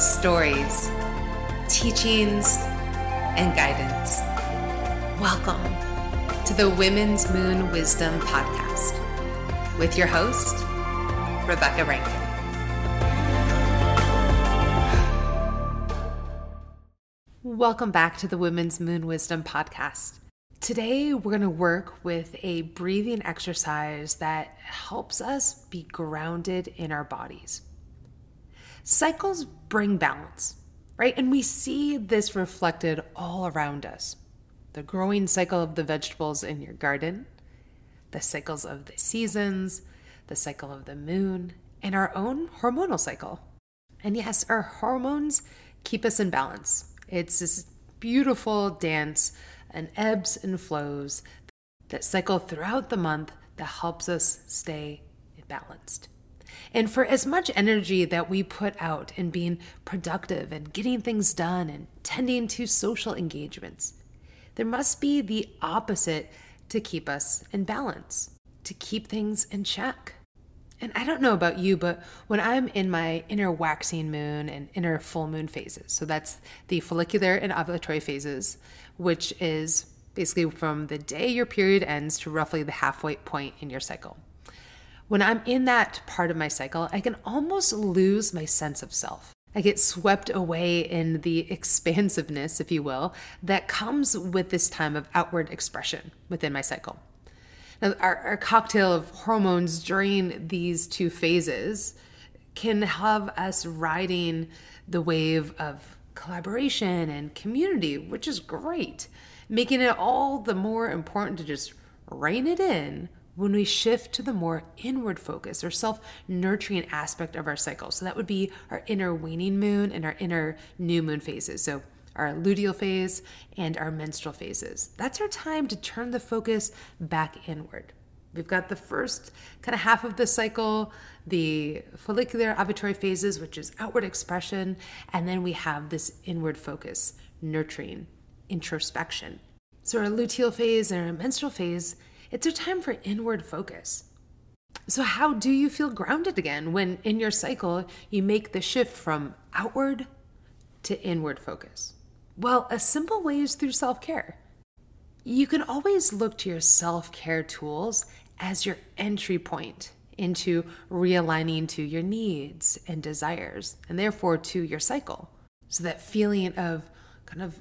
stories, teachings, and guidance. Welcome to the Women's Moon Wisdom Podcast with your host, Rebecca Rankin. Welcome back to the Women's Moon Wisdom Podcast. Today, we're going to work with a breathing exercise that helps us be grounded in our bodies. Cycles bring balance, right? And we see this reflected all around us the growing cycle of the vegetables in your garden, the cycles of the seasons, the cycle of the moon, and our own hormonal cycle. And yes, our hormones keep us in balance. It's this beautiful dance and ebbs and flows that cycle throughout the month that helps us stay balanced. And for as much energy that we put out in being productive and getting things done and tending to social engagements, there must be the opposite to keep us in balance, to keep things in check. And I don't know about you, but when I'm in my inner waxing moon and inner full moon phases, so that's the follicular and ovulatory phases, which is basically from the day your period ends to roughly the halfway point in your cycle. When I'm in that part of my cycle, I can almost lose my sense of self. I get swept away in the expansiveness, if you will, that comes with this time of outward expression within my cycle. Now, our, our cocktail of hormones during these two phases can have us riding the wave of collaboration and community, which is great, making it all the more important to just rein it in when we shift to the more inward focus or self nurturing aspect of our cycle. So that would be our inner waning moon and our inner new moon phases. So our luteal phase and our menstrual phases. That's our time to turn the focus back inward. We've got the first kind of half of the cycle, the follicular ovulatory phases, which is outward expression, and then we have this inward focus, nurturing, introspection. So, our luteal phase and our menstrual phase, it's a time for inward focus. So, how do you feel grounded again when in your cycle you make the shift from outward to inward focus? Well, a simple way is through self care. You can always look to your self care tools as your entry point into realigning to your needs and desires, and therefore to your cycle. So, that feeling of kind of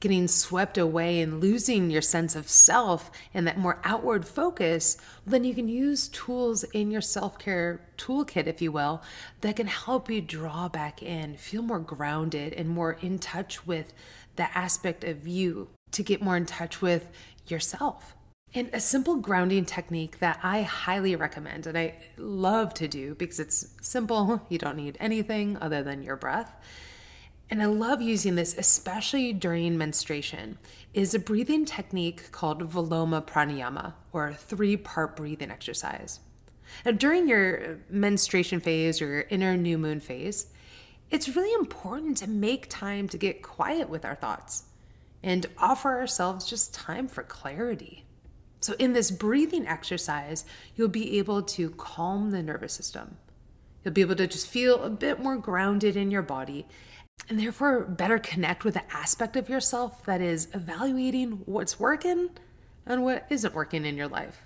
getting swept away and losing your sense of self and that more outward focus, then you can use tools in your self care toolkit, if you will, that can help you draw back in, feel more grounded and more in touch with that aspect of you to get more in touch with yourself. And a simple grounding technique that I highly recommend and I love to do because it's simple, you don't need anything other than your breath. And I love using this, especially during menstruation, is a breathing technique called Viloma Pranayama, or three part breathing exercise. Now, during your menstruation phase or your inner new moon phase, it's really important to make time to get quiet with our thoughts and offer ourselves just time for clarity. So, in this breathing exercise, you'll be able to calm the nervous system. You'll be able to just feel a bit more grounded in your body and therefore better connect with the aspect of yourself that is evaluating what's working and what isn't working in your life.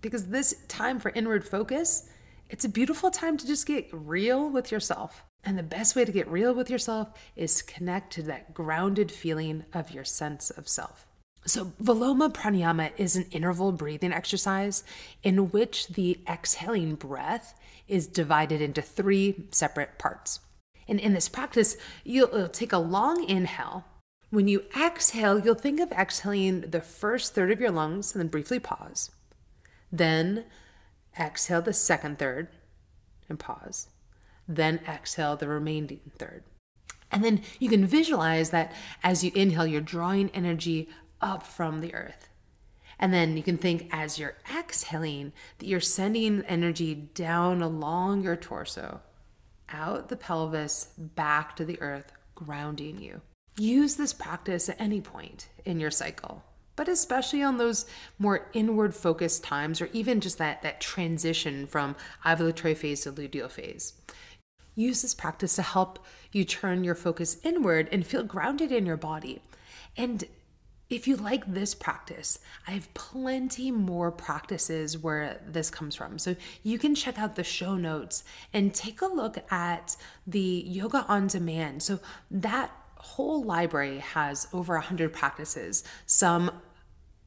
Because this time for inward focus, it's a beautiful time to just get real with yourself. And the best way to get real with yourself is connect to that grounded feeling of your sense of self. So, Viloma Pranayama is an interval breathing exercise in which the exhaling breath is divided into three separate parts. And in this practice, you'll take a long inhale. When you exhale, you'll think of exhaling the first third of your lungs and then briefly pause. Then exhale the second third and pause. Then exhale the remaining third. And then you can visualize that as you inhale, you're drawing energy up from the earth. And then you can think as you're exhaling that you're sending energy down along your torso out the pelvis, back to the earth, grounding you. Use this practice at any point in your cycle, but especially on those more inward focused times or even just that, that transition from ovulatory phase to luteal phase. use this practice to help you turn your focus inward and feel grounded in your body. And if you like this practice, I have plenty more practices where this comes from. So you can check out the show notes and take a look at the yoga on demand. So that whole library has over 100 practices, some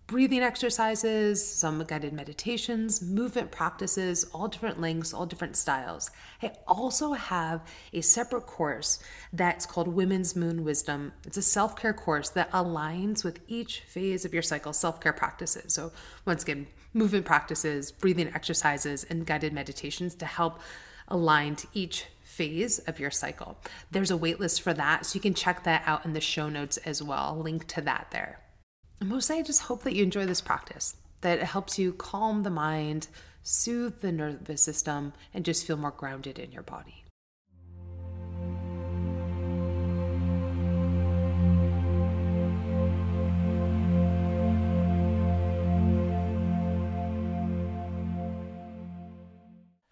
breathing exercises, some guided meditations, movement practices, all different lengths, all different styles. I also have a separate course that's called Women's Moon Wisdom. It's a self care course that aligns with each phase of your cycle self care practices. So, once again, movement practices, breathing exercises, and guided meditations to help align to each phase of your cycle. There's a waitlist for that, so you can check that out in the show notes as well. link to that there. Mostly, I just hope that you enjoy this practice, that it helps you calm the mind, soothe the nervous system, and just feel more grounded in your body.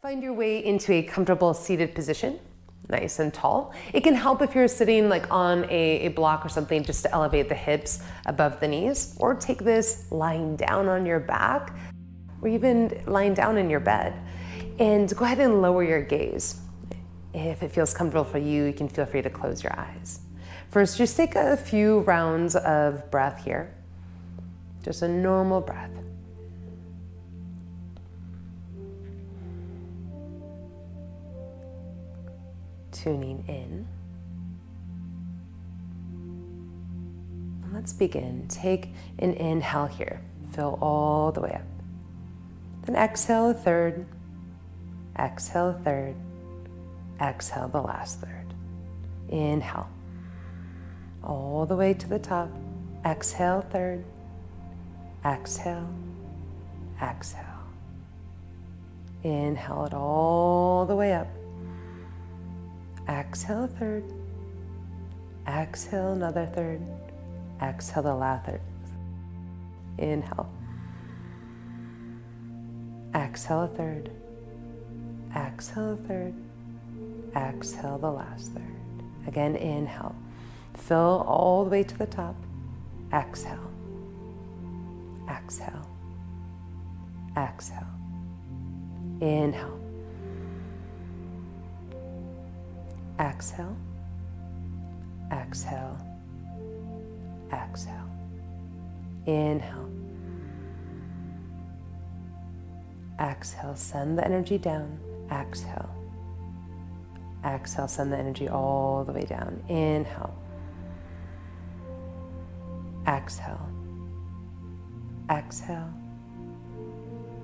Find your way into a comfortable seated position nice and tall. It can help if you're sitting like on a, a, block or something just to elevate the hips above the knees, or take this lying down on your back, or even lying down in your bed. And go ahead and lower your gaze. If it feels comfortable for you, you can feel free to close your eyes. First, just take a few rounds of breath here. Just a normal breath. Tuning in. Let's begin. Take an inhale here. Fill all the way up. Then exhale a third. Exhale a third. Exhale the last third. Inhale. All the way to the top. Exhale third. Exhale. Exhale. Inhale it all the way up. Exhale a third. Exhale another third. Exhale the last third. Inhale. Exhale a third. Exhale a third. Exhale the last third. Again, inhale. Fill all the way to the top. Exhale. Exhale. Exhale. Inhale. Exhale, exhale, exhale. Inhale. Exhale, send the energy down. Exhale. Exhale, send the energy all the way down. Inhale. Exhale. Exhale.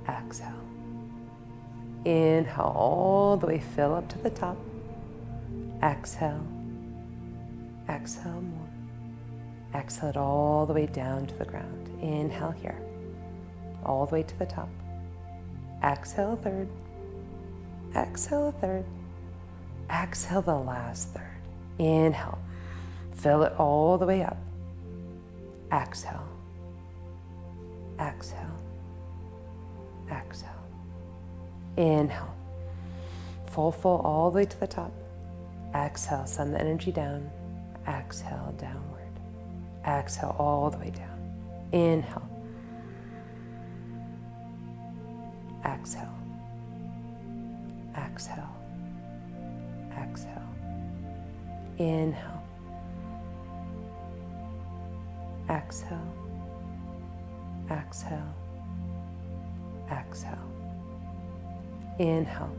Exhale. Inhale all the way, fill up to the top. Exhale. Exhale more. Exhale it all the way down to the ground. Inhale here. All the way to the top. Exhale a third. Exhale a third. Exhale the last third. Inhale. Fill it all the way up. Exhale. Exhale. Exhale. Inhale. Full, full, all the way to the top. Exhale, send the energy down. Exhale, downward. Exhale, all the way down. Inhale. Exhale. Exhale. Exhale. Inhale. Exhale. Exhale. Exhale. Inhale.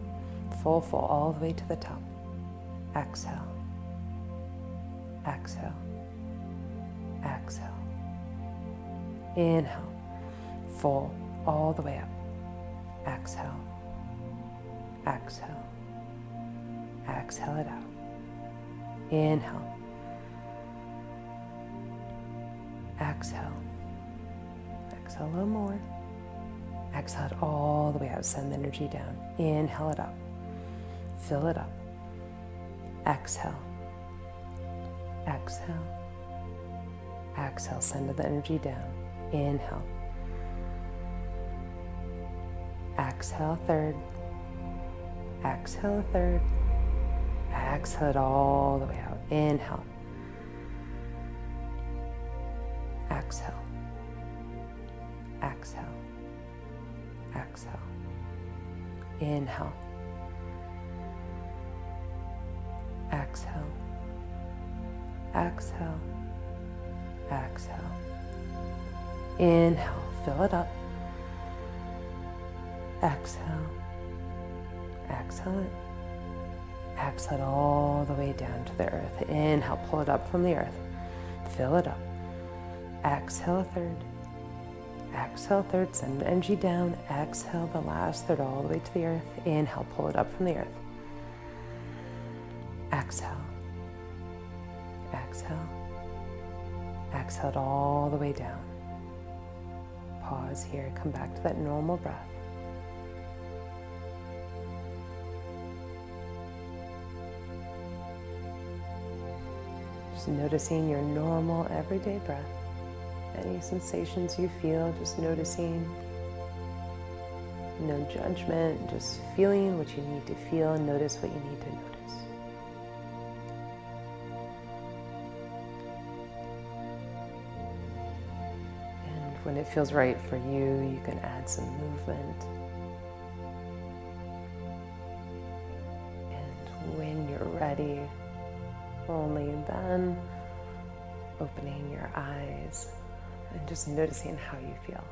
Full, full, all the way to the top. Exhale. Exhale. Exhale. Inhale. Full all the way up. Exhale. Exhale. Exhale it out. Inhale. Exhale. Exhale a little more. Exhale it all the way out. Send the energy down. Inhale it up. Fill it up. Exhale. Exhale. Exhale. Send the energy down. Inhale. Exhale, third. Exhale, third. Exhale it all the way out. Inhale. Exhale. Exhale. Exhale. Inhale. Exhale. Exhale. Inhale. Fill it up. Exhale. Exhale it. Exhale it all the way down to the earth. Inhale, pull it up from the earth. Fill it up. Exhale a third. Exhale third, send energy down. Exhale the last third all the way to the earth. Inhale, pull it up from the earth. Exhale. Exhale. Exhale all the way down. Pause here, come back to that normal breath. Just noticing your normal everyday breath. Any sensations you feel, just noticing. No judgment, just feeling what you need to feel and notice what you need to notice. When it feels right for you, you can add some movement. And when you're ready, only then opening your eyes and just noticing how you feel.